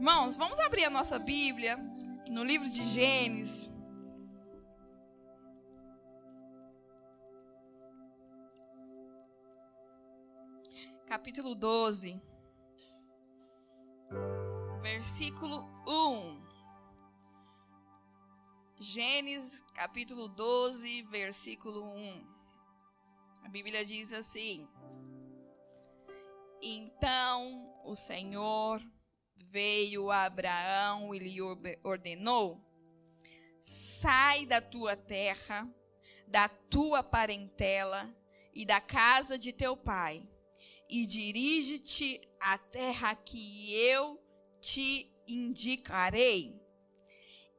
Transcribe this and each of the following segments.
Irmãos, vamos abrir a nossa Bíblia no livro de Gênesis. Capítulo 12, versículo 1. Gênesis, capítulo 12, versículo 1. A Bíblia diz assim: Então o Senhor veio a Abraão e lhe ordenou: Sai da tua terra, da tua parentela e da casa de teu pai, e dirige-te à terra que eu te indicarei.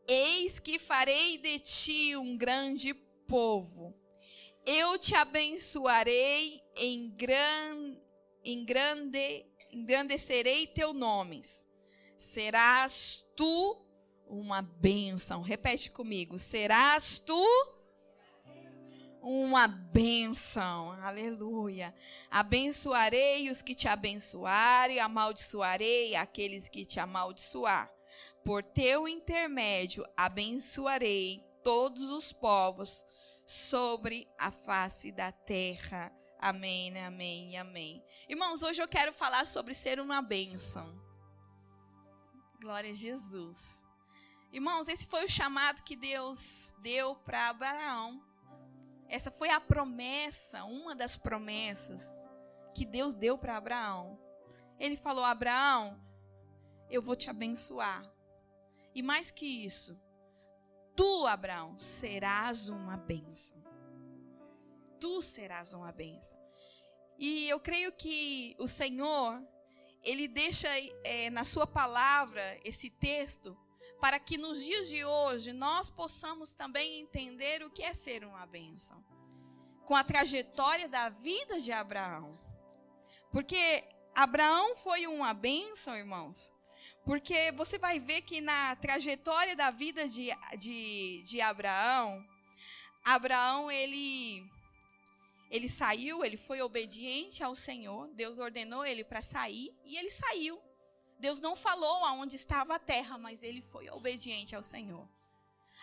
Eis que farei de ti um grande povo. Eu te abençoarei em, em grande, engrandecerei teu nome serás tu uma bênção. Repete comigo: serás tu uma bênção. Aleluia. Abençoarei os que te abençoarem, amaldiçoarei aqueles que te amaldiçoar. Por teu intermédio abençoarei todos os povos sobre a face da terra. Amém, amém, amém. Irmãos, hoje eu quero falar sobre ser uma bênção. Glória a Jesus. Irmãos, esse foi o chamado que Deus deu para Abraão. Essa foi a promessa, uma das promessas que Deus deu para Abraão. Ele falou: Abraão, eu vou te abençoar. E mais que isso, tu, Abraão, serás uma bênção. Tu serás uma bênção. E eu creio que o Senhor, ele deixa é, na sua palavra esse texto para que nos dias de hoje nós possamos também entender o que é ser uma bênção. Com a trajetória da vida de Abraão. Porque Abraão foi uma bênção, irmãos. Porque você vai ver que na trajetória da vida de, de, de Abraão, Abraão ele ele saiu, ele foi obediente ao Senhor. Deus ordenou ele para sair e ele saiu. Deus não falou aonde estava a terra, mas ele foi obediente ao Senhor.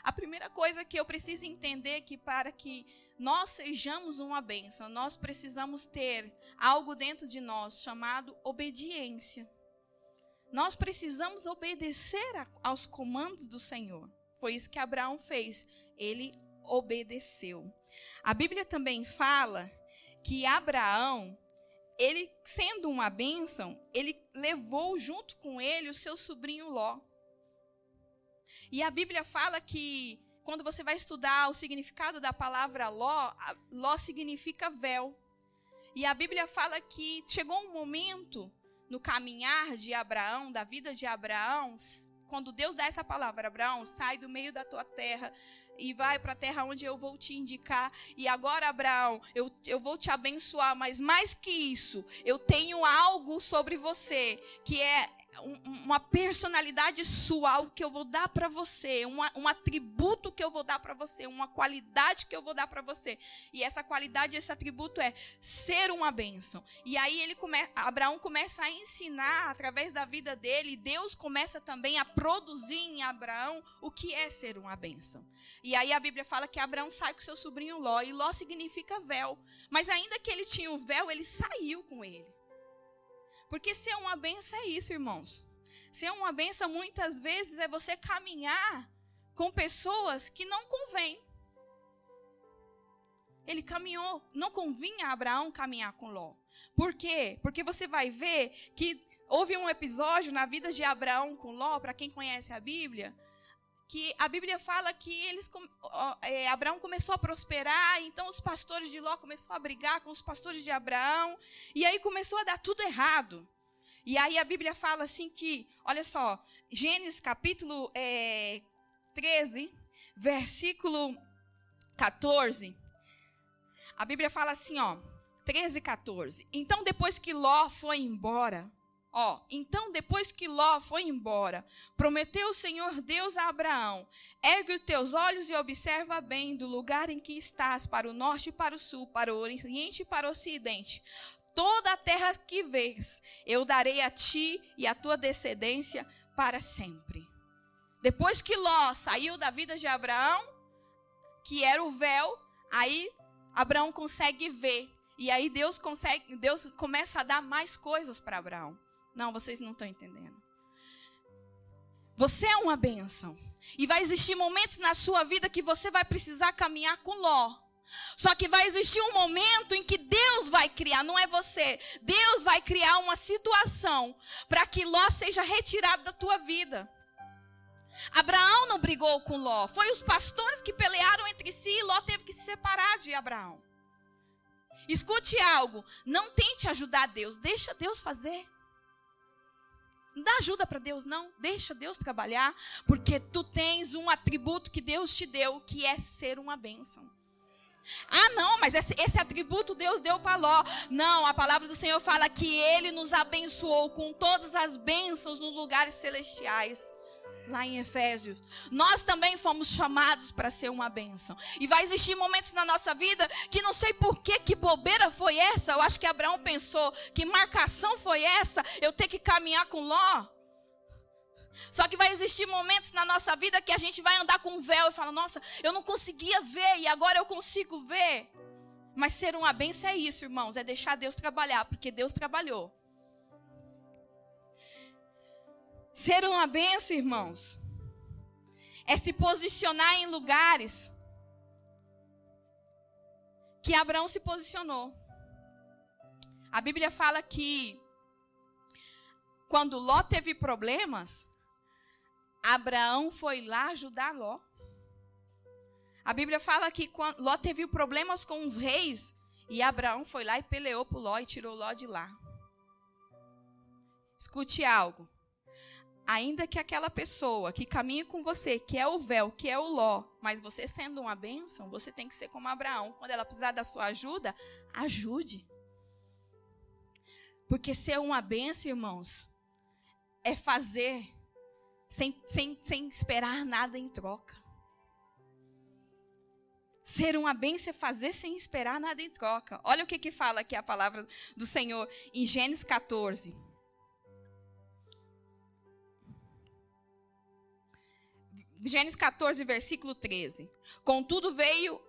A primeira coisa que eu preciso entender é que para que nós sejamos uma bênção, nós precisamos ter algo dentro de nós chamado obediência. Nós precisamos obedecer aos comandos do Senhor. Foi isso que Abraão fez. Ele obedeceu. A Bíblia também fala que Abraão, ele sendo uma bênção, ele levou junto com ele o seu sobrinho Ló. E a Bíblia fala que quando você vai estudar o significado da palavra Ló, Ló significa véu. E a Bíblia fala que chegou um momento no caminhar de Abraão, da vida de Abraão, quando Deus dá essa palavra, Abraão, sai do meio da tua terra e vai para a terra onde eu vou te indicar. E agora, Abraão, eu, eu vou te abençoar, mas mais que isso, eu tenho algo sobre você que é uma personalidade sua, algo que eu vou dar para você, um, um atributo que eu vou dar para você, uma qualidade que eu vou dar para você. E essa qualidade, esse atributo é ser uma bênção. E aí ele come, Abraão começa a ensinar através da vida dele, Deus começa também a produzir em Abraão o que é ser uma bênção. E aí a Bíblia fala que Abraão sai com seu sobrinho Ló, e Ló significa véu. Mas ainda que ele tinha o véu, ele saiu com ele. Porque ser uma benção é isso, irmãos. Ser uma benção muitas vezes é você caminhar com pessoas que não convém. Ele caminhou, não convinha a Abraão caminhar com Ló. Por quê? Porque você vai ver que houve um episódio na vida de Abraão com Ló, para quem conhece a Bíblia, que a Bíblia fala que eles, é, Abraão começou a prosperar, então os pastores de Ló começaram a brigar com os pastores de Abraão, e aí começou a dar tudo errado. E aí a Bíblia fala assim que, olha só, Gênesis capítulo é, 13, versículo 14, a Bíblia fala assim, ó, 13, 14. Então depois que Ló foi embora, Ó, então depois que Ló foi embora, prometeu o Senhor Deus a Abraão: ergue os teus olhos e observa bem do lugar em que estás, para o norte e para o sul, para o oriente e para o ocidente. toda a terra que vês, eu darei a ti e a tua descendência para sempre. Depois que Ló saiu da vida de Abraão, que era o véu, aí Abraão consegue ver. E aí Deus consegue, Deus começa a dar mais coisas para Abraão. Não, vocês não estão entendendo. Você é uma bênção. E vai existir momentos na sua vida que você vai precisar caminhar com Ló. Só que vai existir um momento em que Deus vai criar, não é você. Deus vai criar uma situação para que Ló seja retirado da tua vida. Abraão não brigou com Ló, foi os pastores que pelearam entre si e Ló teve que se separar de Abraão. Escute algo, não tente ajudar Deus, deixa Deus fazer. Não dá ajuda para Deus, não. Deixa Deus trabalhar, porque tu tens um atributo que Deus te deu, que é ser uma bênção. Ah, não, mas esse, esse atributo Deus deu para Ló. Não, a palavra do Senhor fala que ele nos abençoou com todas as bênçãos nos lugares celestiais lá em Efésios. Nós também fomos chamados para ser uma bênção. E vai existir momentos na nossa vida que não sei por que, que bobeira foi essa. Eu acho que Abraão pensou que marcação foi essa, eu ter que caminhar com Ló. Só que vai existir momentos na nossa vida que a gente vai andar com um véu e fala: Nossa, eu não conseguia ver e agora eu consigo ver. Mas ser uma bênção é isso, irmãos, é deixar Deus trabalhar, porque Deus trabalhou. Ser uma benção, irmãos, é se posicionar em lugares que Abraão se posicionou. A Bíblia fala que quando Ló teve problemas, Abraão foi lá ajudar Ló. A Bíblia fala que Ló teve problemas com os reis, e Abraão foi lá e peleou por Ló e tirou Ló de lá. Escute algo ainda que aquela pessoa que caminha com você, que é o véu, que é o ló, mas você sendo uma bênção, você tem que ser como Abraão. Quando ela precisar da sua ajuda, ajude. Porque ser uma bênção, irmãos, é fazer sem, sem, sem esperar nada em troca. Ser uma bênção é fazer sem esperar nada em troca. Olha o que, que fala aqui a palavra do Senhor em Gênesis 14. Gênesis 14, versículo 13. Contudo, veio,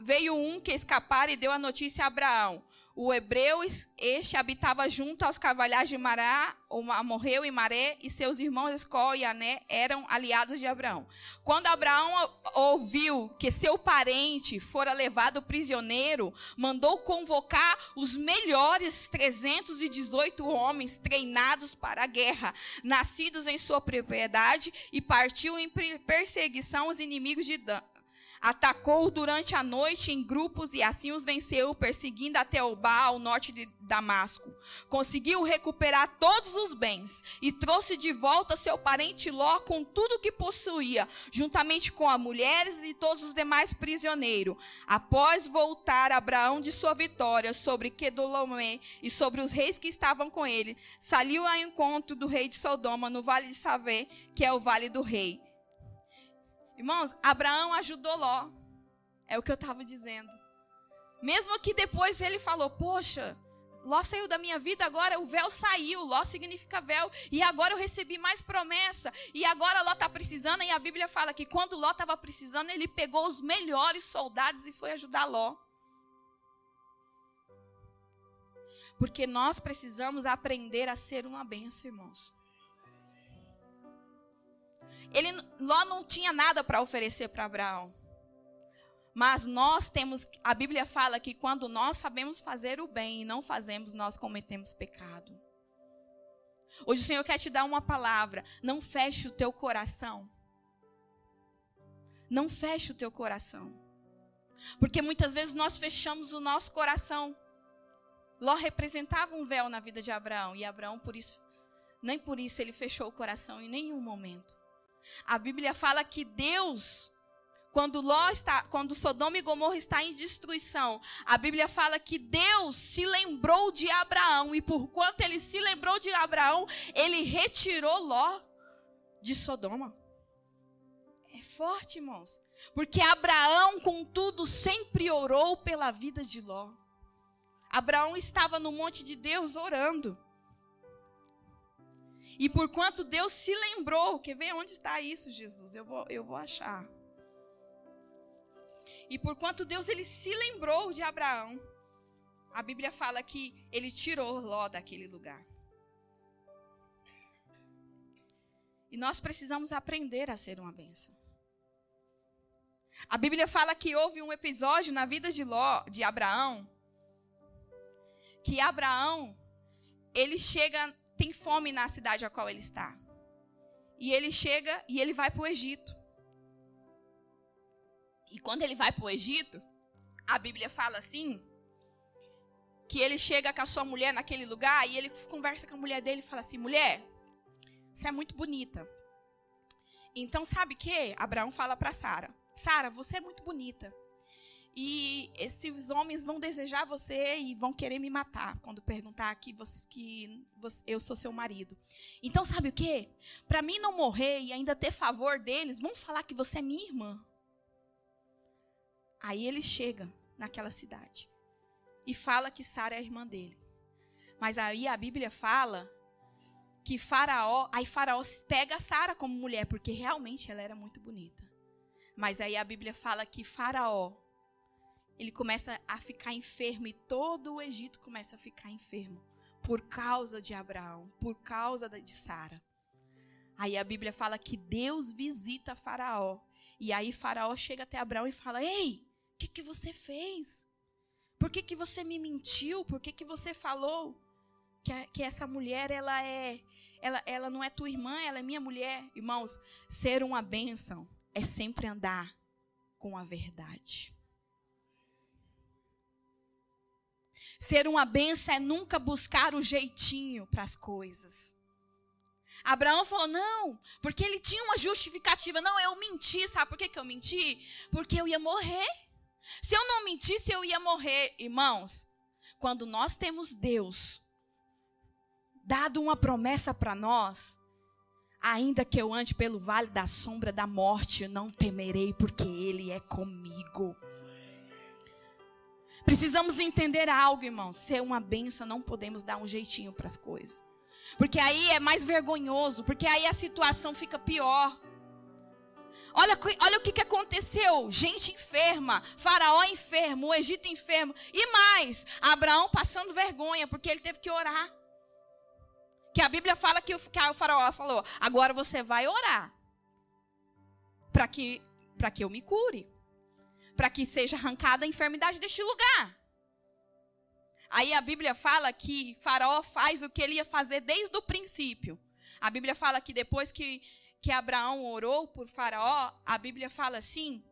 veio um que escapara e deu a notícia a Abraão. O hebreu, este, habitava junto aos cavalhais de Mará, morreu em Maré, e seus irmãos Escol e Ané eram aliados de Abraão. Quando Abraão ouviu que seu parente fora levado prisioneiro, mandou convocar os melhores 318 homens treinados para a guerra, nascidos em sua propriedade, e partiu em perseguição aos inimigos de Dan atacou durante a noite em grupos e assim os venceu, perseguindo até Obá, ao norte de Damasco. Conseguiu recuperar todos os bens e trouxe de volta seu parente Ló com tudo o que possuía, juntamente com as mulheres e todos os demais prisioneiros. Após voltar Abraão de sua vitória sobre Kedolomé e sobre os reis que estavam com ele, saiu ao encontro do rei de Sodoma no vale de Savé, que é o vale do rei. Irmãos, Abraão ajudou Ló. É o que eu estava dizendo. Mesmo que depois ele falou: Poxa, Ló saiu da minha vida, agora o véu saiu. Ló significa véu. E agora eu recebi mais promessa. E agora Ló está precisando. E a Bíblia fala que quando Ló estava precisando, ele pegou os melhores soldados e foi ajudar Ló. Porque nós precisamos aprender a ser uma benção, irmãos. Ele, Ló não tinha nada para oferecer para Abraão. Mas nós temos, a Bíblia fala que quando nós sabemos fazer o bem e não fazemos, nós cometemos pecado. Hoje o Senhor quer te dar uma palavra. Não feche o teu coração. Não feche o teu coração. Porque muitas vezes nós fechamos o nosso coração. Ló representava um véu na vida de Abraão. E Abraão, por isso, nem por isso ele fechou o coração em nenhum momento. A Bíblia fala que Deus, quando Ló está, quando Sodoma e Gomorra está em destruição, a Bíblia fala que Deus se lembrou de Abraão e por quanto ele se lembrou de Abraão, ele retirou Ló de Sodoma. É forte, irmãos. Porque Abraão, contudo, sempre orou pela vida de Ló. Abraão estava no monte de Deus orando. E por quanto Deus se lembrou, quer ver onde está isso, Jesus? Eu vou, eu vou achar. E por quanto Deus ele se lembrou de Abraão, a Bíblia fala que ele tirou Ló daquele lugar. E nós precisamos aprender a ser uma bênção. A Bíblia fala que houve um episódio na vida de Ló, de Abraão, que Abraão ele chega tem fome na cidade a qual ele está. E ele chega e ele vai para o Egito. E quando ele vai para o Egito, a Bíblia fala assim: que ele chega com a sua mulher naquele lugar e ele conversa com a mulher dele e fala assim: mulher, você é muito bonita. Então, sabe que? Abraão fala para Sara: Sara, você é muito bonita. E esses homens vão desejar você e vão querer me matar quando perguntar que, você, que você, eu sou seu marido. Então, sabe o que? Para mim não morrer e ainda ter favor deles, vão falar que você é minha irmã. Aí ele chega naquela cidade e fala que Sara é a irmã dele. Mas aí a Bíblia fala que Faraó, aí Faraó pega Sara como mulher porque realmente ela era muito bonita. Mas aí a Bíblia fala que Faraó ele começa a ficar enfermo e todo o Egito começa a ficar enfermo por causa de Abraão, por causa de Sara. Aí a Bíblia fala que Deus visita Faraó. E aí Faraó chega até Abraão e fala: Ei, o que, que você fez? Por que, que você me mentiu? Por que, que você falou que, que essa mulher ela é, ela, ela não é tua irmã, ela é minha mulher? Irmãos, ser uma bênção é sempre andar com a verdade. Ser uma benção é nunca buscar o jeitinho para as coisas. Abraão falou: não, porque ele tinha uma justificativa. Não, eu menti, sabe por que, que eu menti? Porque eu ia morrer. Se eu não mentisse, eu ia morrer. Irmãos, quando nós temos Deus dado uma promessa para nós, ainda que eu ande pelo vale da sombra da morte, eu não temerei, porque Ele é comigo. Precisamos entender algo, irmão. Ser uma benção, não podemos dar um jeitinho para as coisas. Porque aí é mais vergonhoso, porque aí a situação fica pior. Olha, olha o que, que aconteceu: gente enferma, Faraó enfermo, o Egito enfermo, e mais, Abraão passando vergonha, porque ele teve que orar. Que a Bíblia fala que o, que o Faraó falou: agora você vai orar, para que, que eu me cure para que seja arrancada a enfermidade deste lugar. Aí a Bíblia fala que Faraó faz o que ele ia fazer desde o princípio. A Bíblia fala que depois que, que Abraão orou por Faraó, a Bíblia fala assim: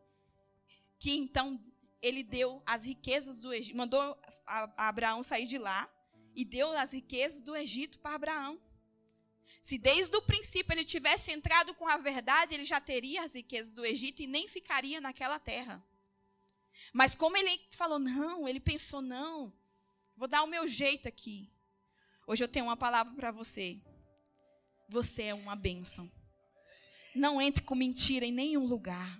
que então ele deu as riquezas do Egito, mandou Abraão sair de lá e deu as riquezas do Egito para Abraão. Se desde o princípio ele tivesse entrado com a verdade, ele já teria as riquezas do Egito e nem ficaria naquela terra. Mas como ele falou, não, ele pensou, não, vou dar o meu jeito aqui. Hoje eu tenho uma palavra para você. Você é uma bênção. Não entre com mentira em nenhum lugar.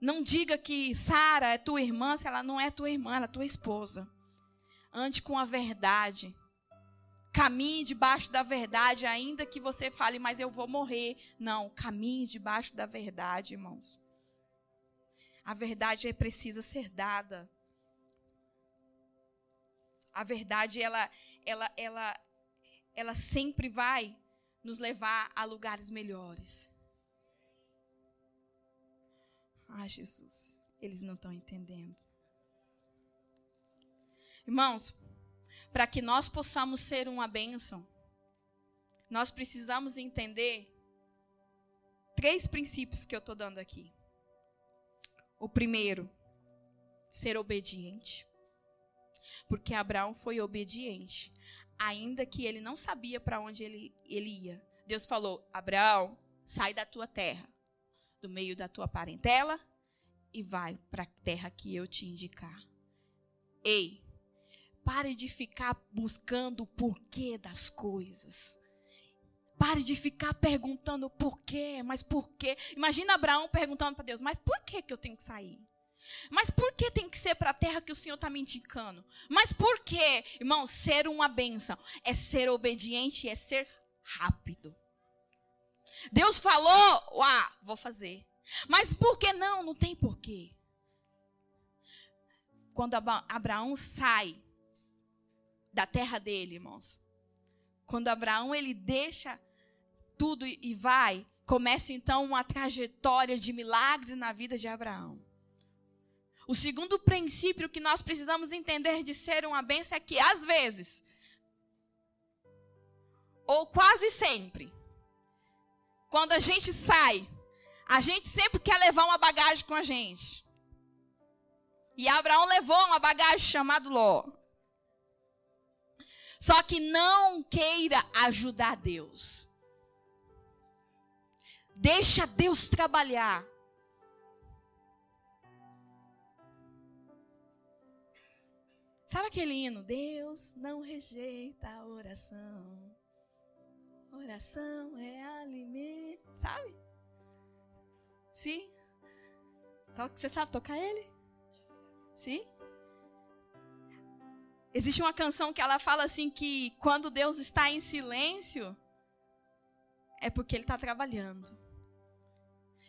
Não diga que Sara é tua irmã se ela não é tua irmã, ela é tua esposa. Ande com a verdade. Caminhe debaixo da verdade, ainda que você fale, mas eu vou morrer. Não, caminhe debaixo da verdade, irmãos. A verdade é precisa ser dada. A verdade ela ela ela ela sempre vai nos levar a lugares melhores. Ai, Jesus, eles não estão entendendo. Irmãos, para que nós possamos ser uma bênção, nós precisamos entender três princípios que eu estou dando aqui. O primeiro, ser obediente. Porque Abraão foi obediente, ainda que ele não sabia para onde ele, ele ia. Deus falou: Abraão, sai da tua terra, do meio da tua parentela, e vai para a terra que eu te indicar. Ei, pare de ficar buscando o porquê das coisas. Pare de ficar perguntando por quê, mas por quê. Imagina Abraão perguntando para Deus, mas por que, que eu tenho que sair? Mas por que tem que ser para a terra que o Senhor está me indicando? Mas por que, irmão, ser uma bênção é ser obediente, é ser rápido. Deus falou, ah, vou fazer. Mas por que não? Não tem porquê. Quando Abraão sai da terra dele, irmãos. Quando Abraão ele deixa tudo e vai, começa então uma trajetória de milagres na vida de Abraão. O segundo princípio que nós precisamos entender de ser uma bênção é que, às vezes, ou quase sempre, quando a gente sai, a gente sempre quer levar uma bagagem com a gente. E Abraão levou uma bagagem chamada Ló. Só que não queira ajudar Deus. Deixa Deus trabalhar. Sabe aquele hino? Deus não rejeita a oração. Oração é alimento. Sabe? Sim? Você sabe tocar ele? Sim? Existe uma canção que ela fala assim que quando Deus está em silêncio, é porque ele está trabalhando.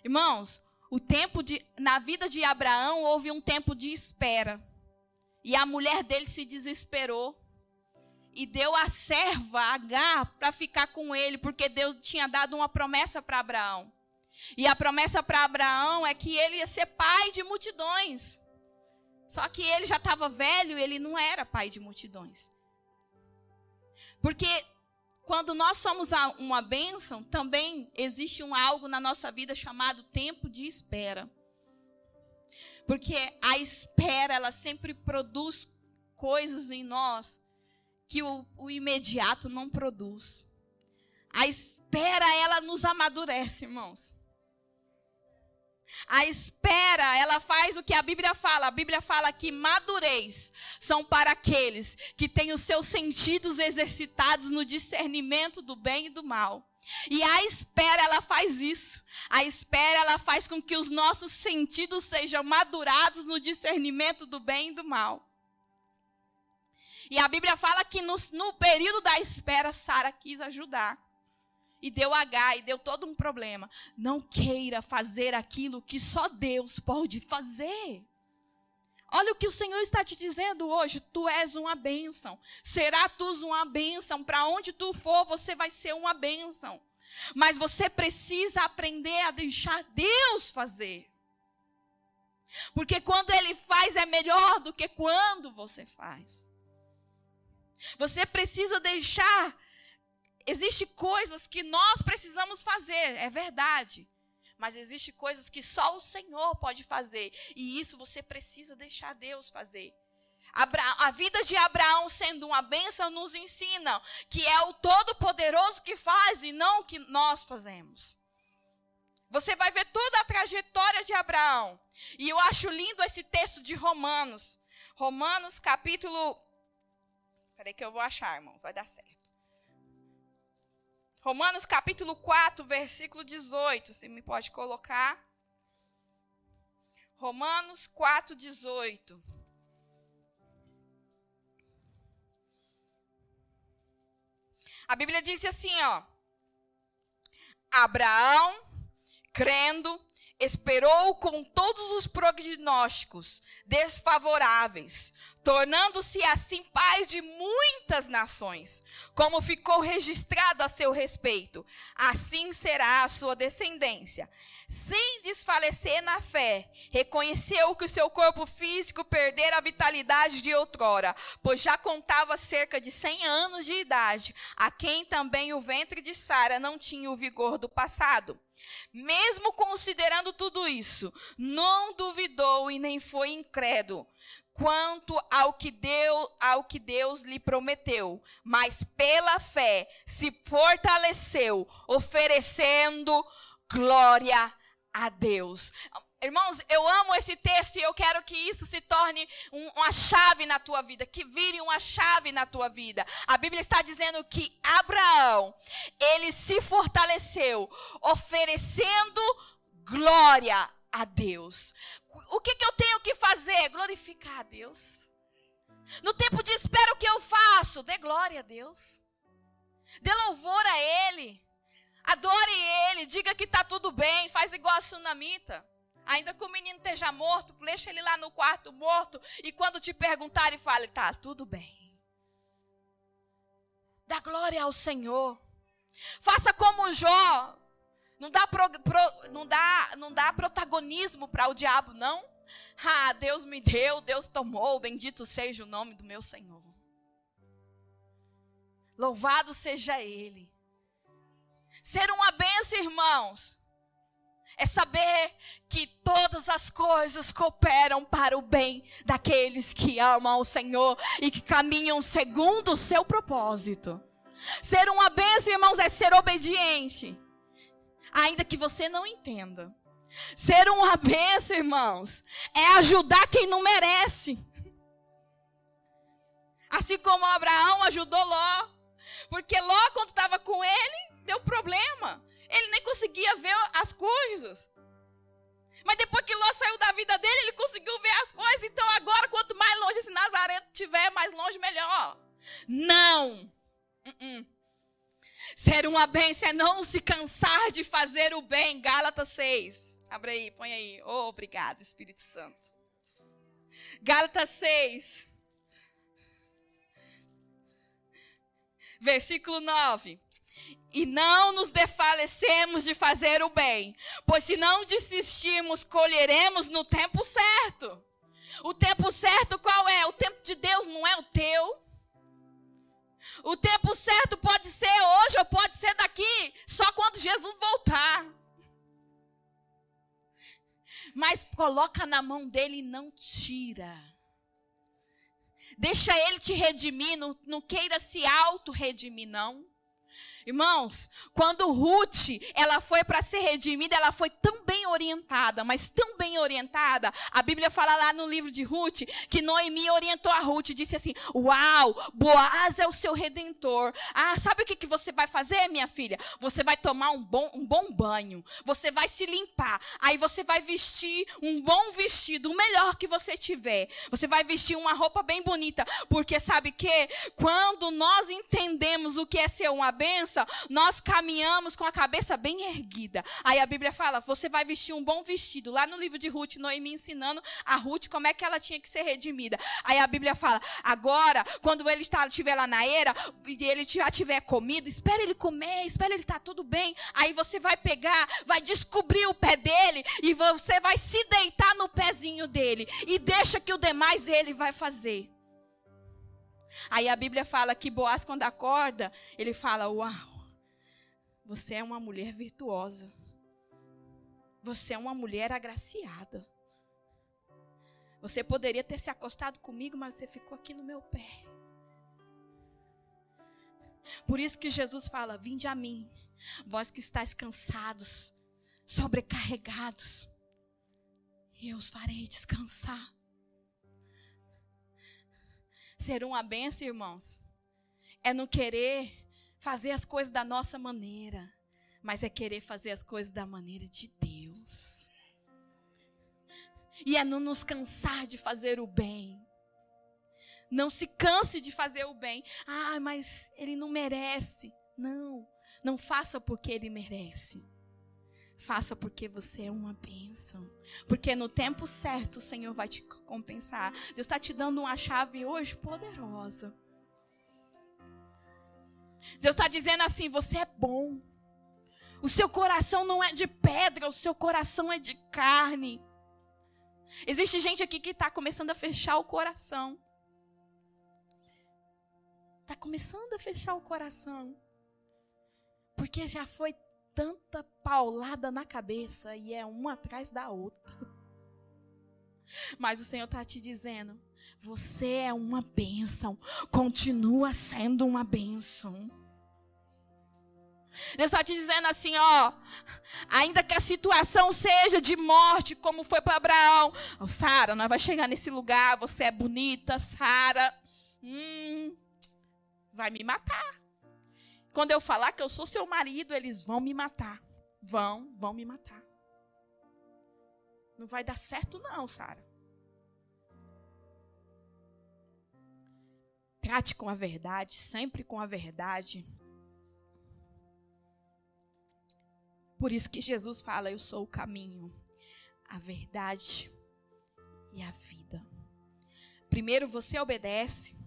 Irmãos, o tempo de na vida de Abraão houve um tempo de espera. E a mulher dele se desesperou e deu a serva Agar para ficar com ele, porque Deus tinha dado uma promessa para Abraão. E a promessa para Abraão é que ele ia ser pai de multidões. Só que ele já estava velho, ele não era pai de multidões. Porque quando nós somos uma bênção, também existe um algo na nossa vida chamado tempo de espera. Porque a espera, ela sempre produz coisas em nós que o, o imediato não produz. A espera, ela nos amadurece, irmãos. A espera, ela faz o que a Bíblia fala. A Bíblia fala que madurez são para aqueles que têm os seus sentidos exercitados no discernimento do bem e do mal. E a espera, ela faz isso. A espera, ela faz com que os nossos sentidos sejam madurados no discernimento do bem e do mal. E a Bíblia fala que no, no período da espera, Sara quis ajudar e deu H e deu todo um problema. Não queira fazer aquilo que só Deus pode fazer. Olha o que o Senhor está te dizendo hoje. Tu és uma bênção. Será tu uma bênção. Para onde tu for, você vai ser uma bênção. Mas você precisa aprender a deixar Deus fazer. Porque quando Ele faz é melhor do que quando você faz. Você precisa deixar Existem coisas que nós precisamos fazer, é verdade. Mas existe coisas que só o Senhor pode fazer. E isso você precisa deixar Deus fazer. a vida de Abraão sendo uma bênção nos ensina que é o Todo-Poderoso que faz e não o que nós fazemos. Você vai ver toda a trajetória de Abraão. E eu acho lindo esse texto de Romanos. Romanos capítulo. Peraí que eu vou achar, irmãos, vai dar certo. Romanos capítulo 4, versículo 18, se me pode colocar. Romanos 4, 18. A Bíblia diz assim, ó. Abraão, crendo, esperou com todos os prognósticos desfavoráveis, tornando-se assim pai de muitas nações, como ficou registrado a seu respeito. Assim será a sua descendência. Sem desfalecer na fé, reconheceu que o seu corpo físico perdera a vitalidade de outrora, pois já contava cerca de cem anos de idade, a quem também o ventre de Sara não tinha o vigor do passado. Mesmo considerando tudo isso, não duvidou e nem foi incrédulo quanto ao que Deus, ao que Deus lhe prometeu, mas pela fé se fortaleceu, oferecendo glória a Deus. Irmãos, eu amo esse texto e eu quero que isso se torne um, uma chave na tua vida, que vire uma chave na tua vida. A Bíblia está dizendo que Abraão, ele se fortaleceu, oferecendo glória a Deus. O que, que eu tenho que fazer? Glorificar a Deus. No tempo de espera, o que eu faço? Dê glória a Deus. Dê louvor a Ele. Adore Ele. Diga que está tudo bem. Faz igual a sunamita. Ainda que o menino esteja morto, deixa ele lá no quarto morto. E quando te perguntarem, fale: está tudo bem. Dá glória ao Senhor. Faça como Jó. Não dá, pro, pro, não dá, não dá protagonismo para o diabo, não. Ah, Deus me deu, Deus tomou, bendito seja o nome do meu Senhor. Louvado seja Ele. Ser uma benção, irmãos, é saber que todas as coisas cooperam para o bem daqueles que amam o Senhor e que caminham segundo o seu propósito. Ser uma bênção, irmãos, é ser obediente, ainda que você não entenda. Ser uma bênção, irmãos, é ajudar quem não merece. Assim como Abraão ajudou Ló. Porque Ló, quando estava com ele, deu problema. Ele nem conseguia ver as coisas. Mas depois que Ló saiu da vida dele, ele conseguiu ver as coisas. Então agora, quanto mais longe esse Nazaré tiver, mais longe, melhor. Não. Uh -uh. Ser uma bênção é não se cansar de fazer o bem. Gálatas 6. Abre aí, põe aí. Oh, obrigado, Espírito Santo. Gálatas 6. Versículo 9. E não nos desfalecemos de fazer o bem, pois se não desistirmos, colheremos no tempo certo. O tempo certo qual é? O tempo de Deus não é o teu. O tempo certo pode hoje ou pode ser daqui, só quando Jesus voltar. Mas coloca na mão dele e não tira. Deixa ele te redimir, não, não queira se auto-redimir, não. Irmãos, quando Ruth, ela foi para ser redimida, ela foi tão bem orientada, mas tão bem orientada. A Bíblia fala lá no livro de Ruth que Noemi orientou a Ruth e disse assim: "Uau, Boaz é o seu redentor. Ah, sabe o que, que você vai fazer, minha filha? Você vai tomar um bom, um bom banho. Você vai se limpar. Aí você vai vestir um bom vestido, o melhor que você tiver. Você vai vestir uma roupa bem bonita, porque sabe que quando nós entendemos o que é ser uma benção, nós caminhamos com a cabeça bem erguida. Aí a Bíblia fala: você vai vestir um bom vestido. Lá no livro de Ruth, Noemi ensinando a Ruth como é que ela tinha que ser redimida. Aí a Bíblia fala: agora, quando ele estiver lá na era, e ele já tiver comido, espera ele comer, espera ele estar tá tudo bem. Aí você vai pegar, vai descobrir o pé dele e você vai se deitar no pezinho dele e deixa que o demais ele vai fazer. Aí a Bíblia fala que Boaz, quando acorda, ele fala: Uau, você é uma mulher virtuosa. Você é uma mulher agraciada. Você poderia ter se acostado comigo, mas você ficou aqui no meu pé. Por isso que Jesus fala: Vinde a mim, vós que estáis cansados, sobrecarregados, e eu os farei descansar. Ser uma benção, irmãos, é não querer fazer as coisas da nossa maneira, mas é querer fazer as coisas da maneira de Deus. E é não nos cansar de fazer o bem. Não se canse de fazer o bem. Ah, mas ele não merece. Não, não faça porque ele merece. Faça porque você é uma bênção. Porque no tempo certo o Senhor vai te compensar. Deus está te dando uma chave hoje poderosa. Deus está dizendo assim: você é bom. O seu coração não é de pedra, o seu coração é de carne. Existe gente aqui que está começando a fechar o coração. Está começando a fechar o coração. Porque já foi tanta paulada na cabeça e é uma atrás da outra. Mas o Senhor está te dizendo: você é uma bênção, continua sendo uma bênção. Deus está te dizendo assim, ó, ainda que a situação seja de morte, como foi para Abraão, oh, Sara, nós vai chegar nesse lugar, você é bonita, Sara, hum, vai me matar. Quando eu falar que eu sou seu marido, eles vão me matar. Vão, vão me matar. Não vai dar certo, não, Sara. Trate com a verdade, sempre com a verdade. Por isso que Jesus fala: Eu sou o caminho, a verdade e a vida. Primeiro você obedece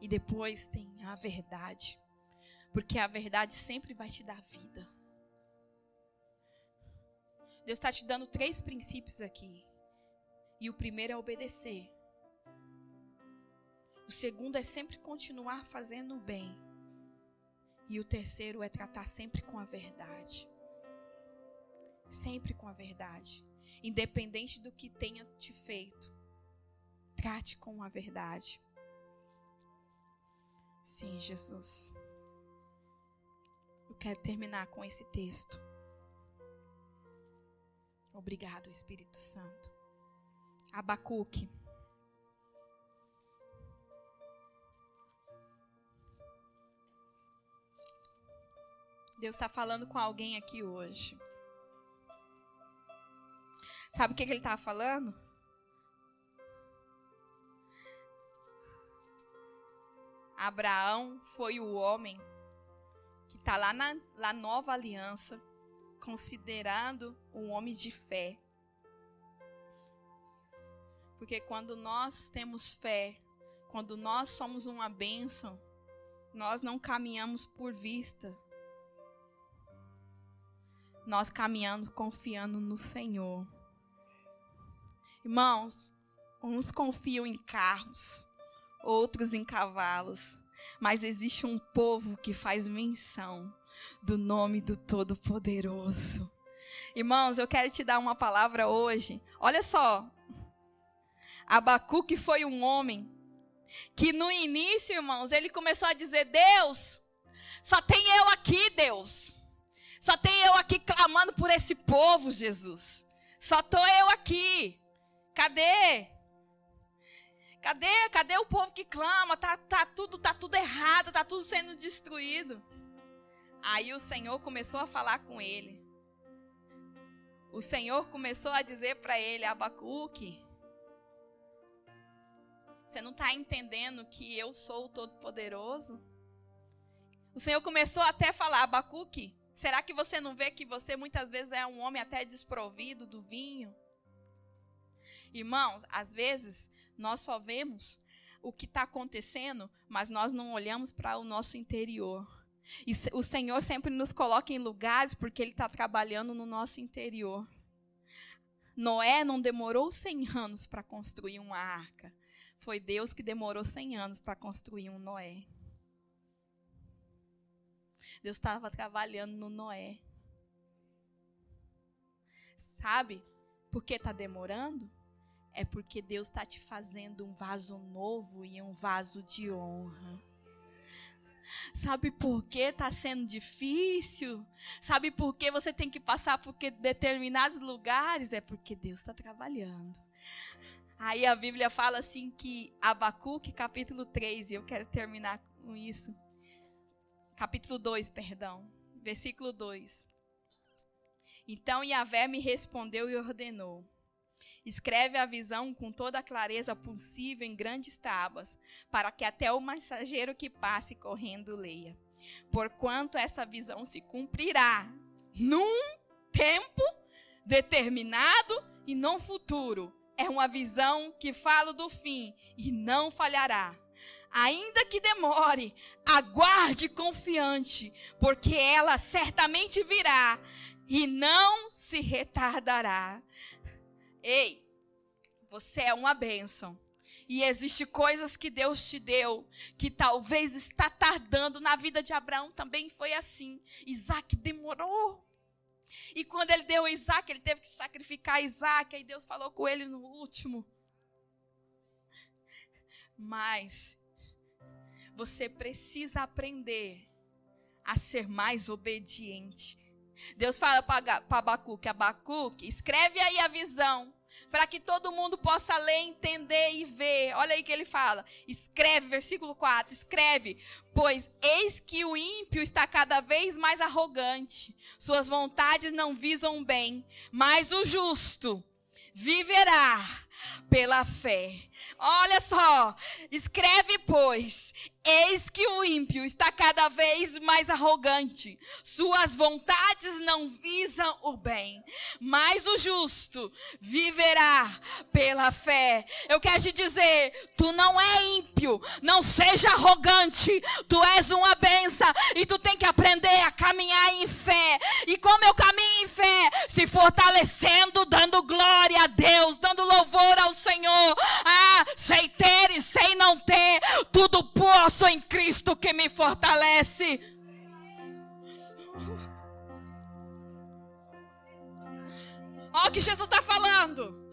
e depois tem a verdade. Porque a verdade sempre vai te dar vida. Deus está te dando três princípios aqui. E o primeiro é obedecer. O segundo é sempre continuar fazendo o bem. E o terceiro é tratar sempre com a verdade. Sempre com a verdade. Independente do que tenha te feito. Trate com a verdade. Sim, Jesus. Quero terminar com esse texto. Obrigado, Espírito Santo. Abacuque. Deus está falando com alguém aqui hoje. Sabe o que, que ele estava falando? Abraão foi o homem que está lá na, na nova aliança, considerado um homem de fé. Porque quando nós temos fé, quando nós somos uma bênção, nós não caminhamos por vista. Nós caminhamos confiando no Senhor. Irmãos, uns confiam em carros, outros em cavalos, mas existe um povo que faz menção do nome do Todo-Poderoso. Irmãos, eu quero te dar uma palavra hoje. Olha só. Abacuque foi um homem que no início, irmãos, ele começou a dizer: Deus, só tem eu aqui, Deus. Só tem eu aqui clamando por esse povo, Jesus. Só tô eu aqui. Cadê? Cadê? Cadê o povo que clama? Tá, tá tudo, tá tudo errado, tá tudo sendo destruído. Aí o Senhor começou a falar com ele. O Senhor começou a dizer para ele, Abacuque, você não está entendendo que eu sou o Todo-Poderoso? O Senhor começou até a falar, Abacuque, será que você não vê que você muitas vezes é um homem até desprovido do vinho? Irmãos, às vezes nós só vemos o que está acontecendo, mas nós não olhamos para o nosso interior. E o Senhor sempre nos coloca em lugares porque Ele está trabalhando no nosso interior. Noé não demorou 100 anos para construir uma arca. Foi Deus que demorou 100 anos para construir um Noé. Deus estava trabalhando no Noé. Sabe por que está demorando? É porque Deus está te fazendo um vaso novo e um vaso de honra. Sabe por que está sendo difícil? Sabe por que você tem que passar por determinados lugares? É porque Deus está trabalhando. Aí a Bíblia fala assim que Abacuque, capítulo 3, e eu quero terminar com isso. Capítulo 2, perdão. Versículo 2. Então Yahvé me respondeu e ordenou Escreve a visão com toda a clareza possível em grandes tábuas, para que até o mensageiro que passe correndo leia. Porquanto essa visão se cumprirá num tempo determinado e não futuro. É uma visão que fala do fim e não falhará. Ainda que demore, aguarde confiante, porque ela certamente virá e não se retardará. Ei, você é uma bênção. E existe coisas que Deus te deu que talvez está tardando. Na vida de Abraão também foi assim. Isaac demorou. E quando ele deu Isaac, ele teve que sacrificar Isaac. Aí Deus falou com ele no último. Mas você precisa aprender a ser mais obediente. Deus fala para Abacuque, Abacuque, escreve aí a visão para que todo mundo possa ler, entender e ver. Olha aí que ele fala. Escreve, versículo 4, escreve, pois eis que o ímpio está cada vez mais arrogante. Suas vontades não visam bem, mas o justo viverá pela fé. Olha só, escreve, pois, eis que o ímpio está cada vez mais arrogante, suas vontades não visam o bem, mas o justo viverá pela fé. Eu quero te dizer, tu não é ímpio, não seja arrogante, tu és uma benção e tu tem que aprender a caminhar em fé. E como eu caminho em fé? Se fortalecendo, dando glória a Deus, dando louvor ao Senhor. Ah, sei ter e sei não ter, tudo posso em Cristo que me fortalece. Olha o que Jesus está falando.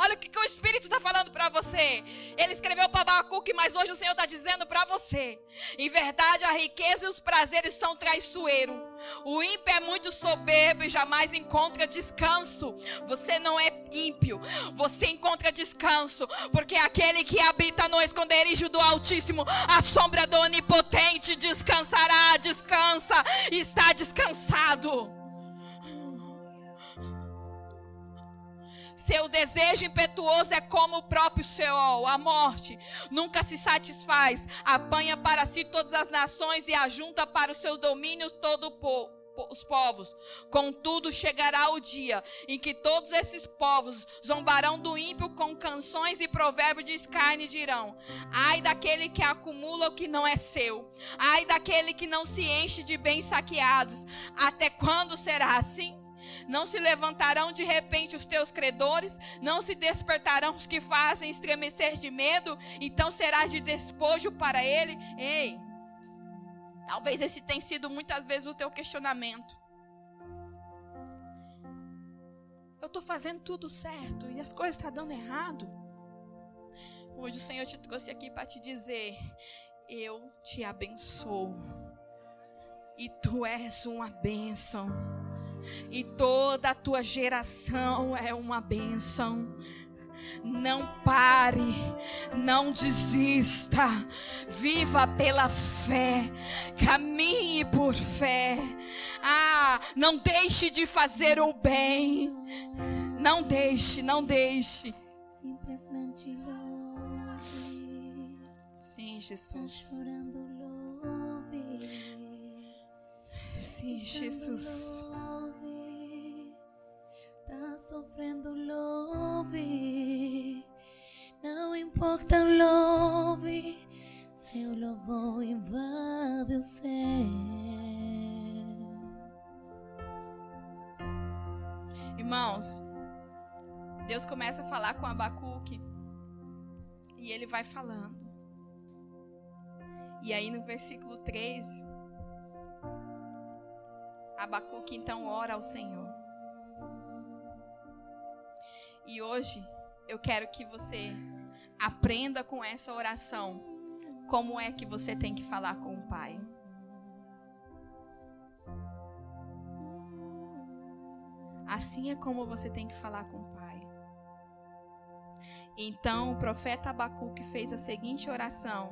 Olha o que, que o Espírito está falando para você. Ele escreveu para Abacuque, mas hoje o Senhor está dizendo para você. Em verdade, a riqueza e os prazeres são traiçoeiros. O ímpio é muito soberbo e jamais encontra descanso. Você não é ímpio, você encontra descanso, porque aquele que habita no esconderijo do Altíssimo, a sombra do Onipotente descansará, descansa, está descansado. Seu desejo impetuoso é como o próprio Seol, a morte. Nunca se satisfaz, apanha para si todas as nações e ajunta para os seus domínios todo o povo os povos. Contudo, chegará o dia em que todos esses povos zombarão do ímpio com canções e provérbios de escárnio e dirão: Ai daquele que acumula o que não é seu. Ai daquele que não se enche de bens saqueados. Até quando será assim? Não se levantarão de repente os teus credores, não se despertarão os que fazem estremecer de medo, então serás de despojo para ele. Ei, talvez esse tenha sido muitas vezes o teu questionamento. Eu estou fazendo tudo certo e as coisas estão dando errado. Hoje o Senhor te trouxe aqui para te dizer: Eu te abençoo. E tu és uma bênção e toda a tua geração é uma bênção. Não pare, não desista, viva pela fé, caminhe por fé. Ah, não deixe de fazer o bem, não deixe, não deixe. Simplesmente louve. Sim, Jesus. Sim, Jesus Deus começa a falar com Abacuque e ele vai falando. E aí no versículo 13, Abacuque então ora ao Senhor. E hoje eu quero que você aprenda com essa oração como é que você tem que falar com o Pai. Assim é como você tem que falar com o Pai. Então o profeta Abacuque fez a seguinte oração.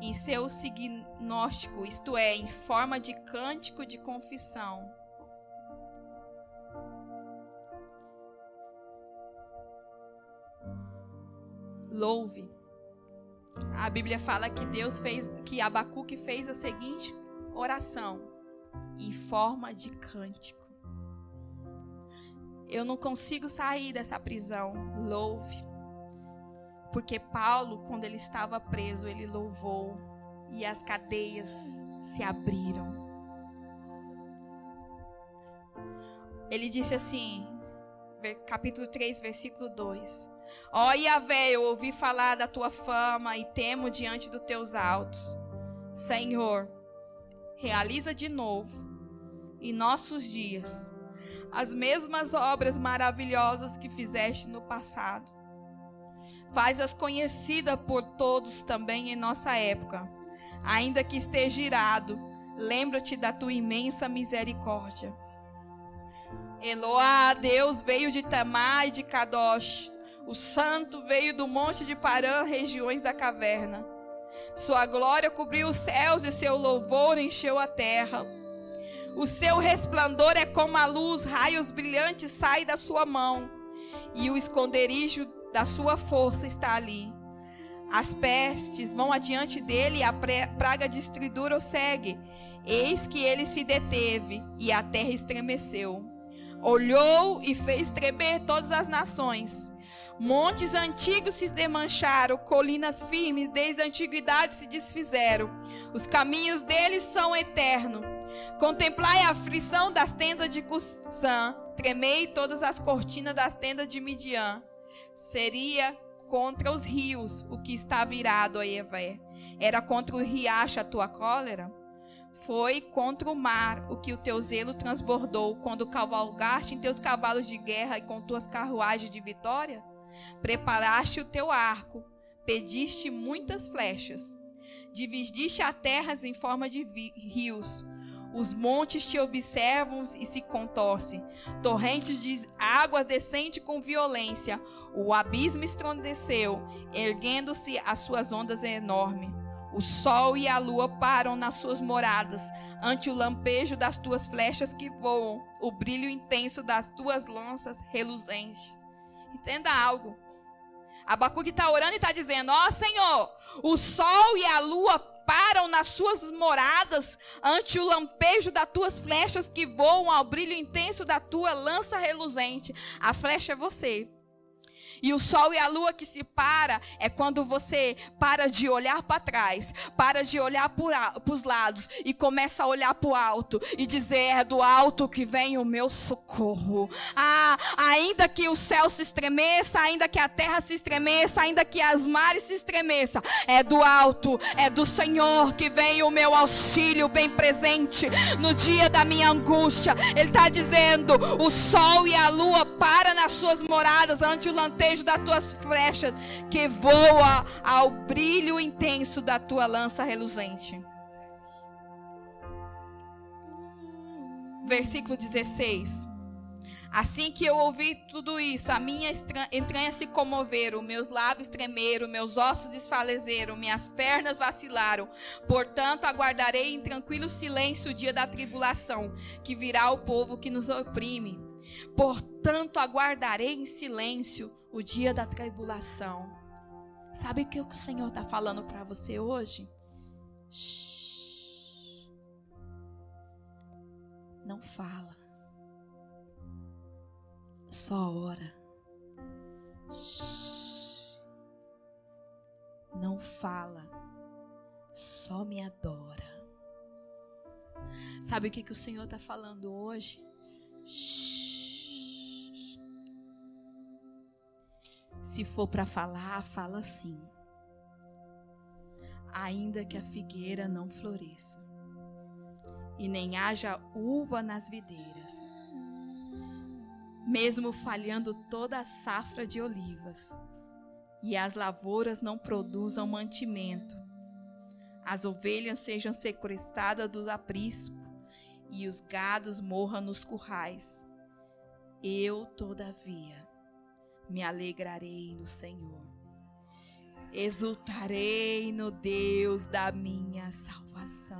Em seu signóstico, isto é, em forma de cântico de confissão. louve. A Bíblia fala que Deus fez, que Abacuque fez a seguinte oração em forma de cântico. Eu não consigo sair dessa prisão. Louve. Porque Paulo, quando ele estava preso, ele louvou e as cadeias se abriram. Ele disse assim, capítulo 3, versículo 2: Ó Yahvé, eu ouvi falar da tua fama e temo diante dos teus altos. Senhor, realiza de novo em nossos dias as mesmas obras maravilhosas que fizeste no passado. Faz-as conhecidas por todos também em nossa época. Ainda que esteja irado, lembra-te da tua imensa misericórdia Eloá, Deus veio de Tamar e de Kadosh. O santo veio do monte de Parã, regiões da caverna. Sua glória cobriu os céus e seu louvor encheu a terra. O seu resplandor é como a luz, raios brilhantes saem da sua mão, e o esconderijo da sua força está ali. As pestes vão adiante dele e a praga destruidora o segue. Eis que ele se deteve e a terra estremeceu. Olhou e fez tremer todas as nações. Montes antigos se desmancharam, colinas firmes desde a antiguidade se desfizeram. Os caminhos deles são eternos. Contemplai a aflição das tendas de Cusã, tremei todas as cortinas das tendas de Midian. Seria contra os rios o que está virado a Evé. Era contra o riacho a tua cólera? Foi contra o mar o que o teu zelo transbordou quando cavalgaste em teus cavalos de guerra e com tuas carruagens de vitória? Preparaste o teu arco, pediste muitas flechas, dividiste a terra em forma de rios. Os montes te observam e se contorcem. Torrentes de água descende com violência. O abismo estrondeceu, erguendo-se as suas ondas enormes. O sol e a lua param nas suas moradas, ante o lampejo das tuas flechas que voam, o brilho intenso das tuas lanças reluzentes. Entenda algo. Abacuque está orando e está dizendo: Ó oh, Senhor, o sol e a lua param nas suas moradas ante o lampejo das tuas flechas que voam ao brilho intenso da tua lança reluzente. A flecha é você. E o sol e a lua que se para é quando você para de olhar para trás, para de olhar para os lados e começa a olhar para o alto e dizer: é do alto que vem o meu socorro. Ah, ainda que o céu se estremeça, ainda que a terra se estremeça, ainda que as mares se estremeçam, é do alto, é do Senhor que vem o meu auxílio bem presente no dia da minha angústia. Ele está dizendo: o sol e a lua para nas suas moradas ante o lanterno desejo das tuas flechas que voa ao brilho intenso da tua lança reluzente. Versículo 16. Assim que eu ouvi tudo isso, a minha entranha se comoveram, meus lábios tremeram, meus ossos desfaleceram, minhas pernas vacilaram. Portanto, aguardarei em tranquilo silêncio o dia da tribulação, que virá o povo que nos oprime. Portanto, aguardarei em silêncio o dia da tribulação. Sabe o que o Senhor está falando para você hoje? Shhh. Não fala. Só ora. Shhh. Não fala. Só me adora. Sabe o que, que o Senhor está falando hoje? Shhh. Se for para falar, fala sim. Ainda que a figueira não floresça, e nem haja uva nas videiras, mesmo falhando toda a safra de olivas, e as lavouras não produzam mantimento, as ovelhas sejam sequestradas do aprisco, e os gados morram nos currais. Eu, todavia, me alegrarei no Senhor. Exultarei no Deus da minha salvação.